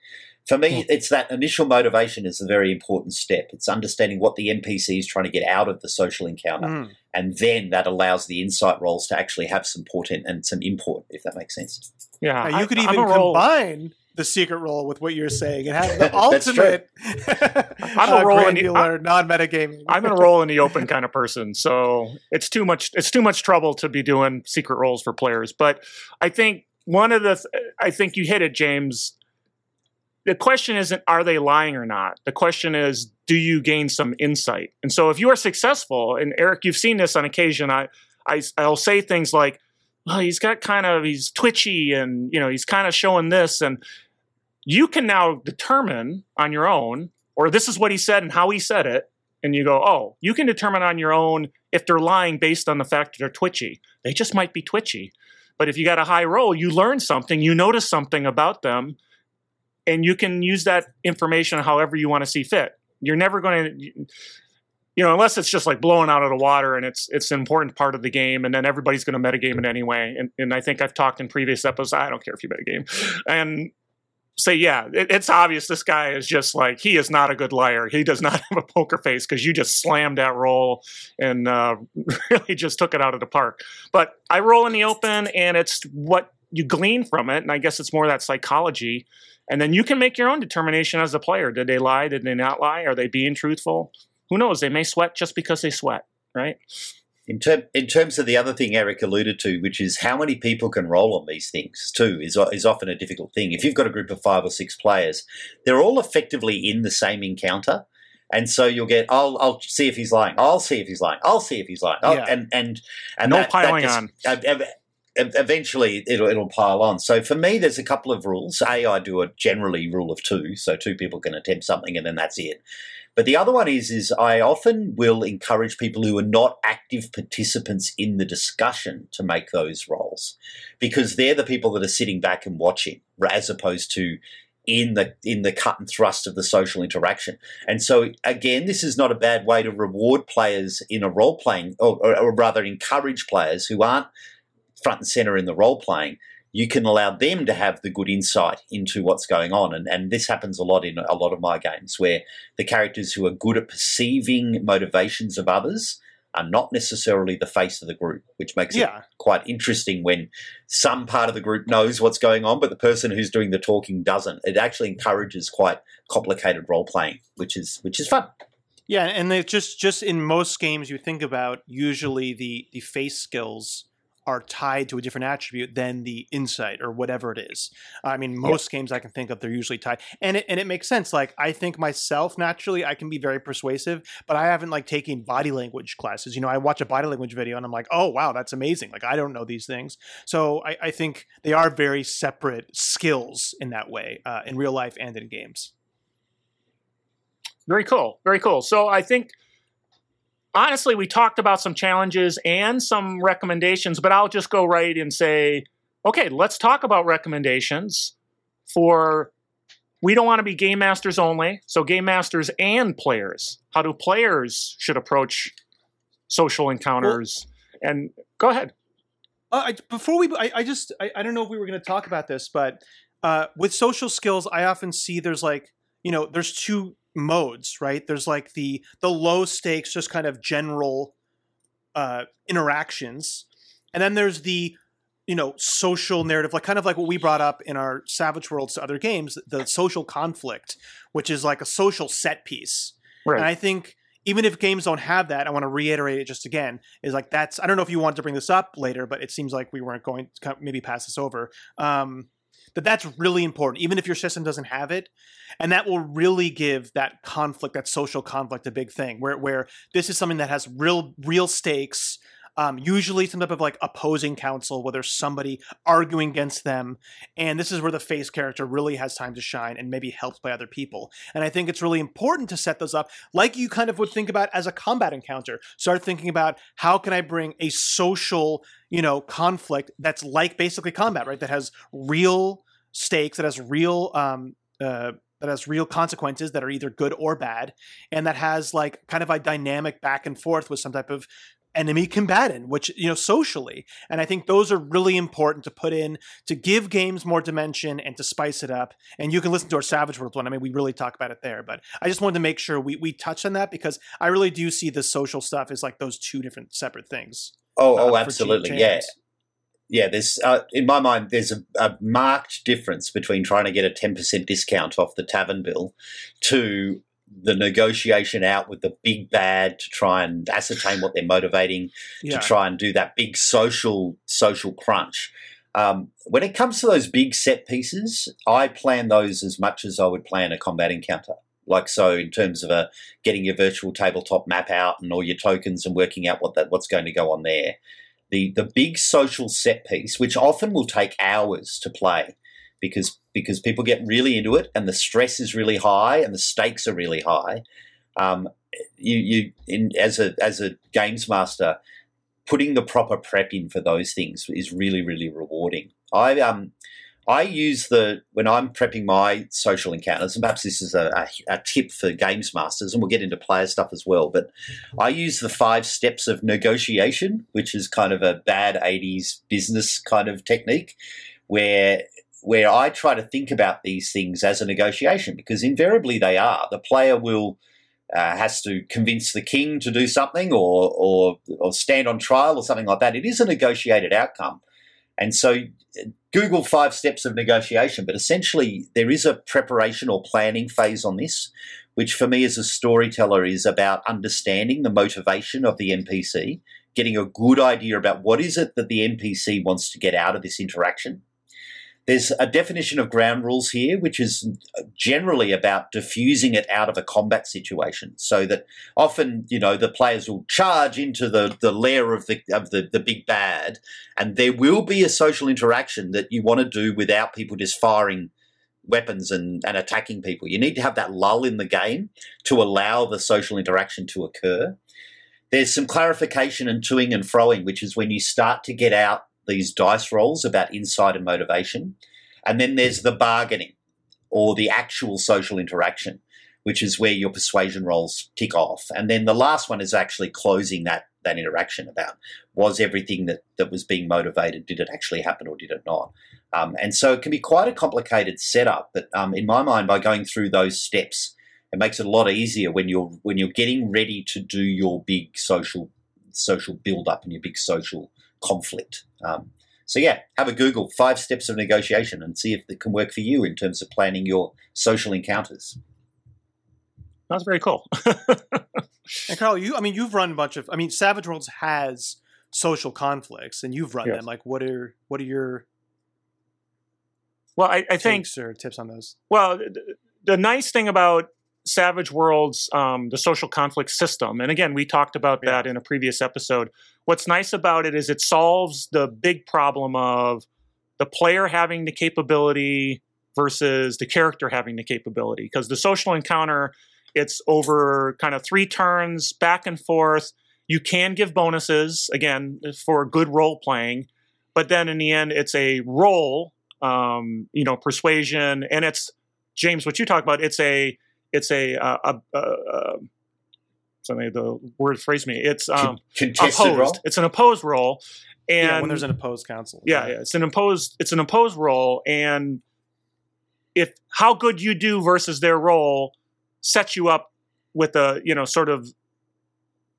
For me, it's that initial motivation is a very important step. It's understanding what the NPC is trying to get out of the social encounter, Mm. And then that allows the insight rolls to actually have some portent and some import, if that makes sense. Yeah, Now, you could I'm even a roll- combine the secret roll with what you're saying and have the ultimate I'm a uh, roll in the- granular non-meta gaming. I'm gonna roll in the open kind of person, so it's too much. It's too much trouble to be doing secret rolls for players. But I think one of the, th- I think you hit it, James. The question isn't are they lying or not. The question is do you gain some insight? And so if you are successful, and Eric, you've seen this on occasion. I, I I'll say things like, "Well, he's got kind of he's twitchy, and you know he's kind of showing this," and you can now determine on your own, or this is what he said and how he said it and you go, oh, you can determine on your own if they're lying based on the fact that they're twitchy. They just might be twitchy. But if you got a high roll, you learn something, you notice something about them, and you can use that information however you want to see fit. You're never going to, you know, unless it's just like blowing out of the water and it's it's an important part of the game, and then everybody's going to metagame it anyway. And, and I think I've talked in previous episodes. I don't care if you metagame, and say, yeah, it, it's obvious this guy is just like he is not a good liar. He does not have a poker face because you just slammed that roll and uh, really just took it out of the park. But I roll in the open, and it's what you glean from it, and I guess it's more that psychology. And then you can make your own determination as a player. Did they lie? Did they not lie? Are they being truthful? Who knows? They may sweat just because they sweat, right? In, term, in terms of the other thing Eric alluded to, which is how many people can roll on these things too, is, is often a difficult thing. If you've got a group of five or six players, they're all effectively in the same encounter. And so you'll get, I'll, I'll see if he's lying. I'll see if he's lying. I'll see if he's lying. Oh, Yeah. And and and No that- that piling just- on. Ev- ev- ev- Eventually, it'll it'll pile on. So for me, there's a couple of rules. A, I do a generally rule of two, so two people can attempt something, and then that's it. But the other one is, is I often will encourage people who are not active participants in the discussion to make those rolls because they're the people that are sitting back and watching as opposed to in the in the cut and thrust of the social interaction. And so again, this is not a bad way to reward players in a role playing, or, or, or rather encourage players who aren't front and center in the role playing. You can allow them to have the good insight into what's going on, and and this happens a lot in a lot of my games where the characters who are good at perceiving motivations of others are not necessarily the face of the group, which makes Yeah. it quite interesting when some part of the group knows what's going on, but the person who's doing the talking doesn't. It actually encourages quite complicated role playing, which is which is fun. Yeah, and just just in most games you think about, usually the the face skills are tied to a different attribute than the insight or whatever it is. I mean, most games I can think of, they're usually tied, and it and it makes sense. Like I think myself naturally, I can be very persuasive, but I haven't like taken body language classes. You know, I watch a body language video and I'm like, oh wow, that's amazing. Like I don't know these things, so I, I think they are very separate skills in that way, uh, in real life and in games. Very cool. Very cool. So I think honestly, we talked about some challenges and some recommendations, but I'll just go right and say, okay, let's talk about recommendations for we don't want to be game masters only. So game masters and players. How do players should approach social encounters? and go ahead. Uh, I, before we, I, I just, I, I don't know if we were going to talk about this, but uh, with social skills, I often see there's like, you know, there's two modes, right? There's like the the low stakes, just kind of general uh, interactions, and then there's the you know social narrative, like kind of like what we brought up in our Savage Worlds to other games, the social conflict, which is like a social set piece. Right. And I think even if games don't have that, I want to reiterate it just again. Is like that's I don't know if you wanted to bring this up later, but it seems like we weren't going to maybe pass this over. Um, that that's really important, even if your system doesn't have it, and that will really give that conflict, that social conflict, a big thing. Where where this is something that has real real stakes. Um, usually some type of like opposing counsel where there's somebody arguing against them and this is where the face character really has time to shine and maybe helped by other people and i think it's really important to set those up like you kind of would think about as a combat encounter start thinking about how can i bring a social you know conflict that's like basically combat right that has real stakes that has real um uh that has real consequences that are either good or bad and that has like kind of a dynamic back and forth with some type of enemy combatant which you know socially and i think those are really important to put in to give games more dimension and to spice it up and you can listen to our savage world one. I mean we really talk about it there but i just wanted to make sure we, we touch on that because i really do see the social stuff as like those two different separate things Oh, uh, oh, absolutely, yeah, yeah. There's uh, in my mind, there's a, a marked difference between trying to get a ten percent discount off the tavern bill to the negotiation out with the big bad to try and ascertain what they're motivating yeah to try and do that big social social crunch. Um, when it comes to those big set pieces, I plan those as much as I would plan a combat encounter. Like so, in terms of a getting your virtual tabletop map out and all your tokens and working out what that what's going to go on there. The the big social set piece, which often will take hours to play, because because people get really into it and the stress is really high and the stakes are really high. Um, you you in as a as a games master, putting the proper prep in for those things is really really rewarding. I um I use the when I'm prepping my social encounters, and perhaps this is a, a, a tip for games masters, and we'll get into player stuff as well. But I use the five steps of negotiation, which is kind of a bad '80s business kind of technique, where where I try to think about these things as a negotiation because invariably they are. The player will uh, has to convince the king to do something or, or or stand on trial or something like that. It is a negotiated outcome, and so Google five steps of negotiation. But essentially, there is a preparation or planning phase on this, which for me as a storyteller is about understanding the motivation of the NPC, getting a good idea about what is it that the NPC wants to get out of this interaction. There's a definition of ground rules here, which is generally about diffusing it out of a combat situation, so that often you know the players will charge into the the lair of the of the the big bad, and there will be a social interaction that you want to do without people just firing weapons and, and attacking people. You need to have that lull in the game to allow the social interaction to occur. There's some clarification and toing and froing, which is when you start to get out these dice rolls about insight and motivation. And then there's the bargaining or the actual social interaction, which is where your persuasion rolls tick off. And then the last one is actually closing that that interaction about was everything that, that was being motivated, did it actually happen or did it not? Um, and so it can be quite a complicated setup, but um, in my mind, by going through those steps, it makes it a lot easier when you're when you're getting ready to do your big social social build up and your big social conflict. Um, so yeah, have a Google five steps of negotiation and see if it can work for you in terms of planning your social encounters. That's very cool. and Carl, you I mean you've run a bunch of I mean Savage Worlds has social conflicts and you've run Yes. them. Like what are what are your well, I, I think takes or tips on those? Well, th- the nice thing about Savage Worlds, um, the social conflict system, and again, we talked about Yeah. that in a previous episode. What's nice about it is it solves the big problem of the player having the capability versus the character having the capability. Because the social encounter, it's over kind of three turns, back and forth. You can give bonuses, again, for good role playing, but then in the end, it's a roll, um, you know, persuasion, and it's James, what you talk about, it's a, it's a, uh, a, a, a something the word phrase me. It's um, contested opposed. roll. It's an opposed roll, and yeah, when there's an opposed council. yeah, yeah, it's an imposed it's an imposed roll, and if how good you do versus their roll sets you up with a you know sort of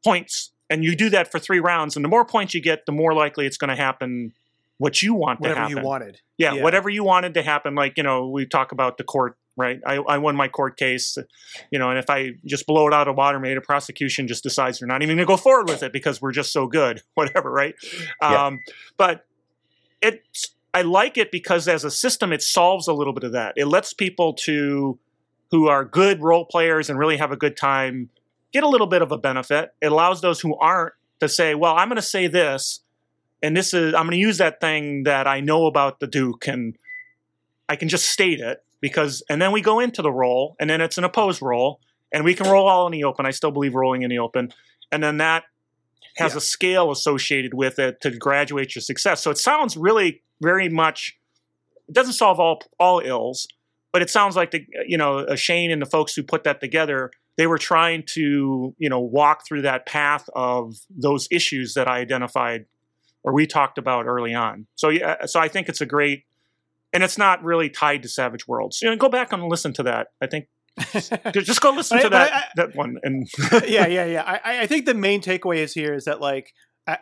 points, and you do that for three rounds, and the more points you get, the more likely it's going to happen what you want to Whatever happen. you wanted. Yeah, Yeah. whatever you wanted to happen. Like, you know, we talk about the court, right? I, I won my court case, you know, and if I just blow it out of water, maybe the prosecution just decides they're not even going to go forward with it because we're just so good, whatever, right? Yeah. Um, but it's, I like it because as a system, it solves a little bit of that. It lets people to, who are good role players and really have a good time, get a little bit of a benefit. It allows those who aren't to say, well, I'm going to say this, and this is I'm going to use that thing that I know about the Duke, and I can just state it because, and then we go into the roll, and then it's an opposed roll, and we can roll all in the open. I still believe rolling in the open, and then that has Yeah. a scale associated with it to graduate your success. So it sounds really very much. It doesn't solve all all ills, but it sounds like the you know uh, Shane and the folks who put that together they were trying to you know walk through that path of those issues that I identified or we talked about early on. So yeah, so I think it's a great, and it's not really tied to Savage Worlds. You know, go back and listen to that. I think just go listen I- to that I- that one and yeah, yeah, yeah. I, I think the main takeaway is here is that like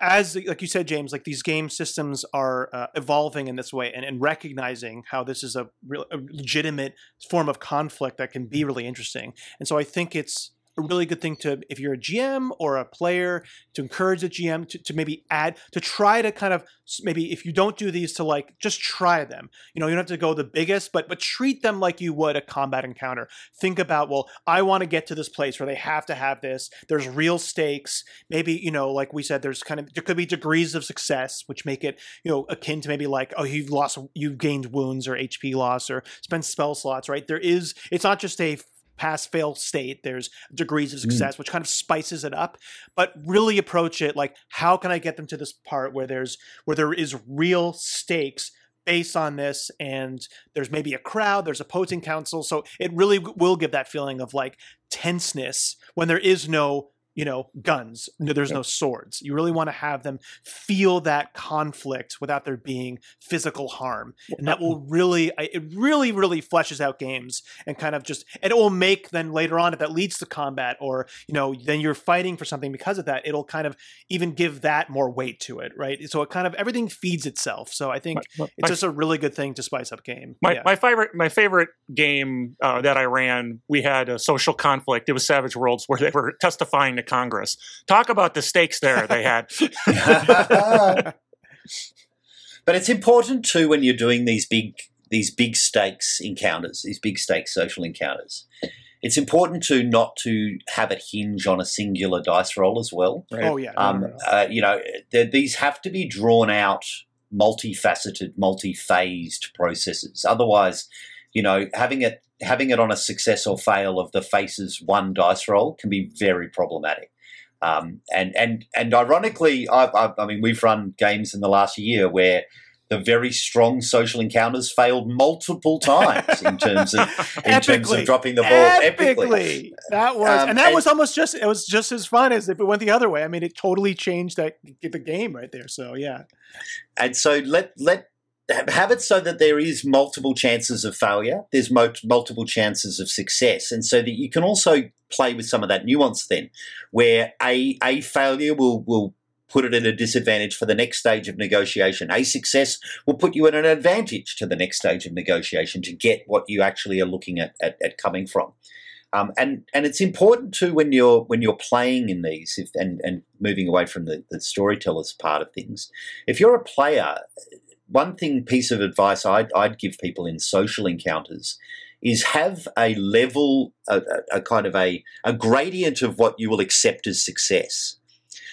as like you said, James, like these game systems are uh, evolving in this way and, and recognizing how this is a, real, a legitimate form of conflict that can be really interesting. And so I think it's a really good thing to if you're a GM or a player to encourage the GM to, to maybe add to try to kind of maybe if you don't do these to like just try them. You know, you don't have to go the biggest, but but treat them like you would a combat encounter. Think about well, I want to get to this place where they have to have this. There's real stakes. Maybe you know, like we said, there's kind of there could be degrees of success which make it you know akin to maybe like oh you've lost you've gained wounds or HP loss or spent spell slots. Right? There is it's not just a pass fail state there's degrees of mm. success which kind of spices it up but really approach it like how can i get them to this part where there's where there is real stakes based on this and there's maybe a crowd there's opposing counsel. So it really will give that feeling of like tenseness when there is no you know guns. No, there's no swords. You really want to have them feel that conflict without there being physical harm. And that will really it really really fleshes out games and kind of just and it will make then later on if that leads to combat or you know then you're fighting for something because of that it'll kind of even give that more weight to it right? So it kind of everything feeds itself. So i think my, it's just a really good thing to spice up game. My, yeah. my favorite my favorite game uh, that I ran. We had a social conflict. It was Savage Worlds where they were testifying to Congress. Talk about the stakes there they had. but it's important too when you're doing these big these big stakes encounters, these big stakes social encounters. It's important to not to have it hinge on a singular dice roll as well. Right? oh yeah Um, no, no. uh, you know, these have to be drawn out, multifaceted, multi-phased processes. Otherwise, you know, having it having it on a success or fail of the faces one dice roll can be very problematic. Um, and and and ironically, I've, I've, I mean, we've run games in the last year where the very strong social encounters failed multiple times in terms of in terms of dropping the ball epically. epically. That was, Um, and that and- was almost just it was just as fun as if it went the other way. I mean, it totally changed that the game right there. So yeah, and so let let have it so that there is multiple chances of failure. There's mo- multiple chances of success. And so that you can also play with some of that nuance then where a a failure will will put it at a disadvantage for the next stage of negotiation. A success will put you at an advantage to the next stage of negotiation to get what you actually are looking at at, at coming from. Um, and and it's important too when you're when you're playing in these if, and and moving away from the, the storytellers part of things. If you're a player one thing piece of advice I'd, I'd give people in social encounters is have a level a, a, kind of a, a gradient of what you will accept as success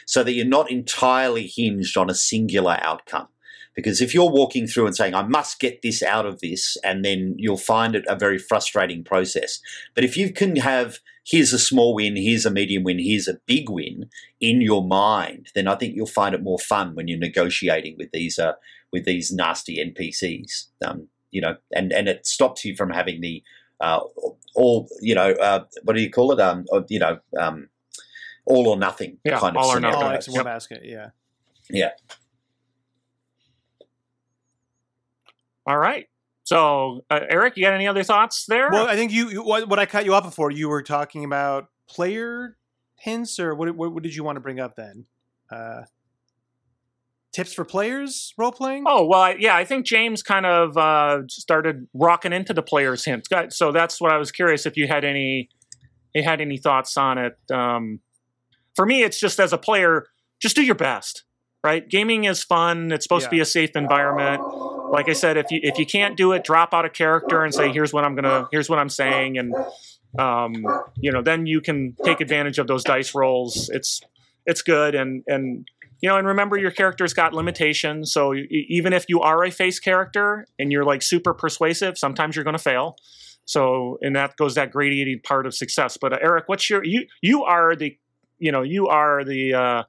so that you're not entirely hinged on a singular outcome. Because if you're walking through and saying i must get this out of this and then you'll find it a very frustrating process. But if you can have here's a small win here's a medium win here's a big win in your mind then i think you'll find it more fun when you're negotiating with these uh, with these nasty npcs um, you know and and it stops you from having the uh, all you know uh, what do you call it um, you know um, all or nothing Yeah, kind of all or scenario. nothing. all Right. eggs in one basket. Yeah. All right. So, uh, Eric, you got any other thoughts there? Well, I think you, you what, what I cut you off before. You were talking about player hints, or what? What, what did you want to bring up then? Uh, tips for players role playing. Oh well, I, yeah. I think James kind of uh, started rocking into the players' hints. So that's what I was curious if you had any, you had any thoughts on it. Um, for me, it's just as a player, just do your best. Right? Gaming is fun. It's supposed to be a safe environment. Like I said, if you if you can't do it, drop out a character and say, "Here's what I'm gonna. Here's what I'm saying," and um, you know, then you can take advantage of those dice rolls. It's it's good and and you know and remember your character's got limitations so e- even if you are a face character and you're like super persuasive sometimes you're going to fail. So and that goes that gradiated part of success. But uh, eric what's your you you are the you know you are the uh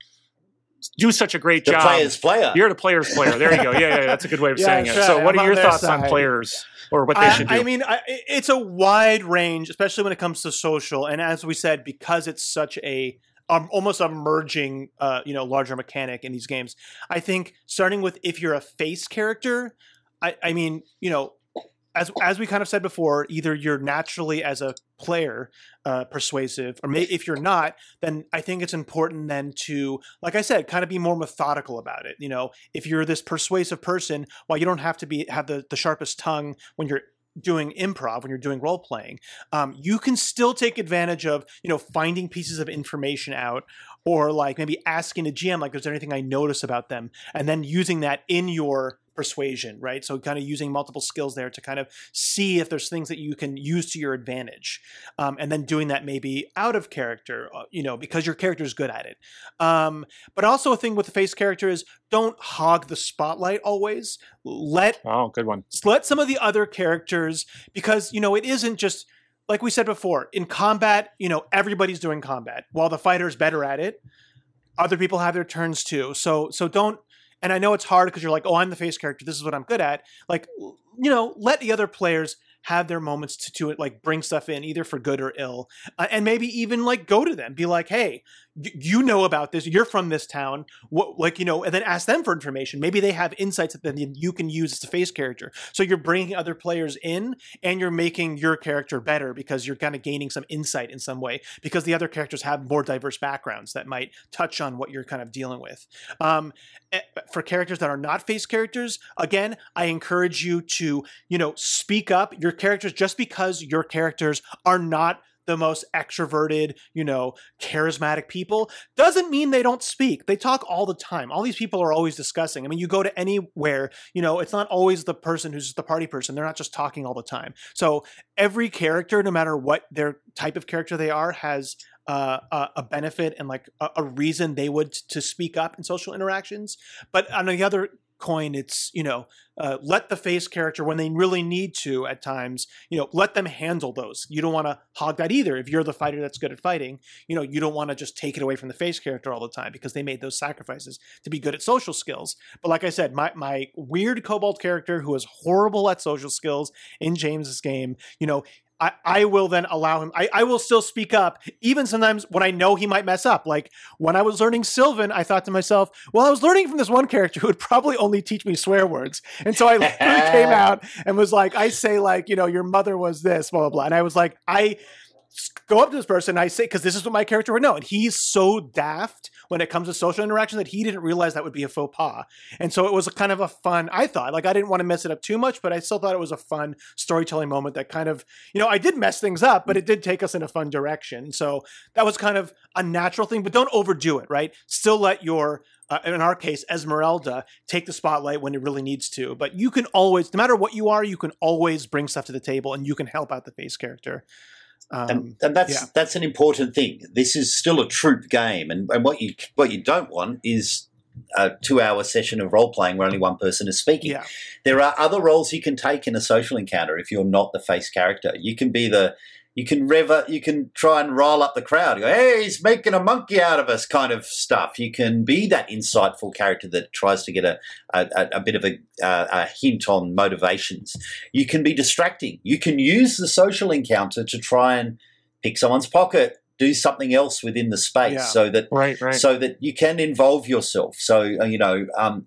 do such a great the job. player's player. You're the player's player. There you go. Yeah yeah, yeah that's a good way of Yeah, saying it. That's so what I'm are your their thoughts on players or what they I, should do? I mean, I, it's a wide range, especially when it comes to social. And as we said, because it's such a um, almost a merging, uh, you know, larger mechanic in these games. I think starting with if you're a face character, I, I mean, you know, as as we kind of said before, either you're naturally as a player uh, persuasive, or may, if you're not, then I think it's important then to, like I said, kind of be more methodical about it. You know, if you're this persuasive person, while you don't have to be have the the sharpest tongue when you're doing improv when you're doing role playing um, you can still take advantage of you know finding pieces of information out or like maybe asking a gm like is there anything i notice about them? And then using that in your persuasion right? So kind of using multiple skills there to kind of see if there's things that you can use to your advantage um, and then doing that maybe out of character uh, you know because your character is good at it. Um, but also a thing with the face character is don't hog the spotlight always. Let oh good one. let some of the other characters because you know it isn't just like we said before in combat you know everybody's doing combat. While the fighter's better at it other people have their turns too. So so don't and i know it's hard because you're like oh i'm the face character. This is what i'm good at. Like you know let the other players have their moments to, to it like bring stuff in either for good or ill uh, and maybe even like go to them be like hey y- you know about this you're from this town what like you know and then ask them for information. Maybe they have insights that then you can use as a face character. So you're bringing other players in and you're making your character better because you're kind of gaining some insight in some way because the other characters have more diverse backgrounds that might touch on what you're kind of dealing with. Um, eh, for characters that are not face characters again i encourage you to you know speak up your characters just because your characters are not the most extroverted, you know, charismatic people doesn't mean they don't speak. They talk all the time. All these people are always discussing. I mean, you go to anywhere, you know, it's not always the person who's the party person. They're not just talking all the time. So every character, no matter what their type of character they are, has uh, a, benefit and like a, a reason they would to speak up in social interactions. But on the other coin, it's you know uh, let the face character when they really need to at times you know let them handle those. You don't want to hog that either. If you're the fighter that's good at fighting you know you don't want to just take it away from the face character all the time because they made those sacrifices to be good at social skills. But like i said my, my weird kobold character who is horrible at social skills in james's game you know I, I will then allow him. I, I will still speak up, even sometimes when I know he might mess up. Like when I was learning Sylvan, I thought to myself, well, I was learning from this one character who would probably only teach me swear words. And so I came out and was like, I say, like, you know, your mother was this, blah, blah, blah. And I was like, I go up to this person, I say, because this is what my character would know. And he's so daft when it comes to social interaction that he didn't realize that would be a faux pas. And so it was kind of a fun, I thought, like I didn't want to mess it up too much, but I still thought it was a fun storytelling moment that kind of, you know, I did mess things up, but it did take us in a fun direction. So that was kind of a natural thing, but don't overdo it, right? Still let your uh, in our case, Esmeralda, take the spotlight when it really needs to. But you can always, no matter what you are, you can always bring stuff to the table and you can help out the face character. Um, and, and, that's yeah. that's an important thing. This is still a troop game, and, and what you what you don't want is a two hour session of role playing where only one person is speaking. Yeah. There are other roles you can take in a social encounter if you're not the face character. You can be the you can rev you can try and rile up the crowd. Go, hey, he's making a monkey out of us, kind of stuff. You can be that insightful character that tries to get a a, a bit of a, a, hint on motivations. You can be distracting. You can use the social encounter to try and pick someone's pocket, do something else within the space, yeah. so that right, right. so that you can involve yourself. So uh, you know. Um,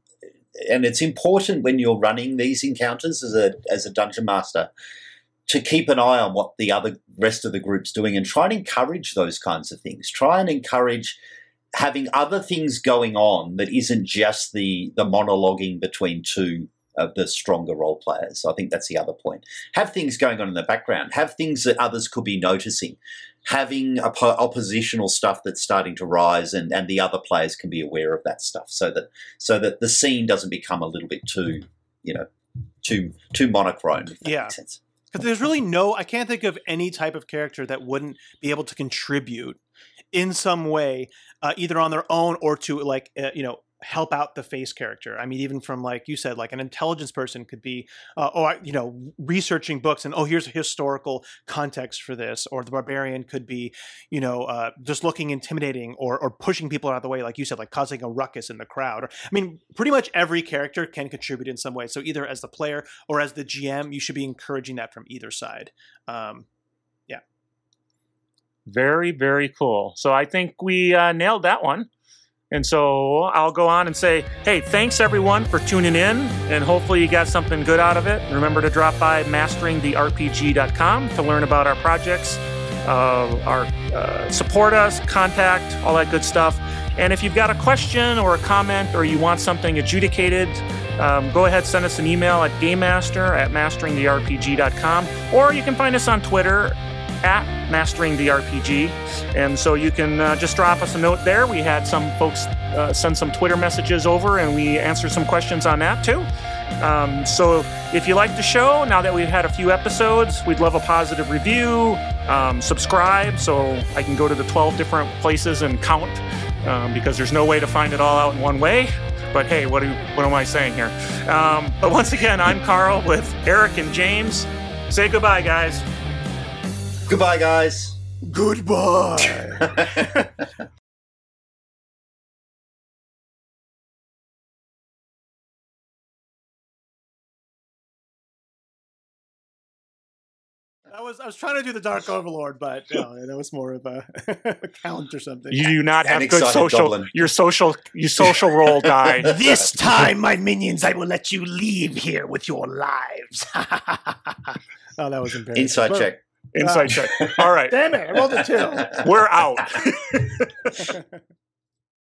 and it's important when you're running these encounters as a as a dungeon master to keep an eye on what the other rest of the group's doing and try and encourage those kinds of things. Try and encourage having other things going on that isn't just the the monologuing between two of the stronger role players. I think that's the other point. Have things going on in the background. Have things that others could be noticing. Having oppositional stuff that's starting to rise, and, and the other players can be aware of that stuff, so that so that the scene doesn't become a little bit too, you know, too too monochrome. If that yeah. makes sense. Because there's really no, I can't think of any type of character that wouldn't be able to contribute in some way, uh, either on their own or to like, uh, you know, help out the face character. I mean, even from like you said, like an intelligence person could be, uh, oh, you know, researching books and oh, here's a historical context for this, or the barbarian could be, you know, uh, just looking intimidating or or pushing people out of the way, like you said, like causing a ruckus in the crowd. Or, I mean, pretty much every character can contribute in some way. So either as the player or as the GM, you should be encouraging that from either side. Um, yeah. Very very cool. So I think we uh, nailed that one. And so I'll go on and say, hey, thanks everyone for tuning in, and hopefully you got something good out of it. Remember to drop by masteringtherpg.com to learn about our projects, uh, our uh, support us, contact, all that good stuff. And if you've got a question or a comment or you want something adjudicated, um, go ahead send us an email at gamemaster at masteringtherpg.com or you can find us on Twitter at Mastering the RPG. And so you can uh, just drop us a note there. We had some folks uh, send some Twitter messages over and we answered some questions on that too. Um, so if you like the show, now that we've had a few episodes, we'd love a positive review. Um, subscribe so I can go to the 12 different places and count um, because there's no way to find it all out in one way. But hey, what, do, what am I saying here? Um, but once again, I'm Carl with Eric and James. Say goodbye, guys. Goodbye, guys. Goodbye. I was I was trying to do the Dark Overlord, but no, that was more of a, count or something. You do not have good social. Goblin. Your social your social roll died. this time, my minions, I will let you leave here with your lives. oh, that was embarrassing. Insight but, check. Insight check. All right. Damn it. I rolled a two. We're out.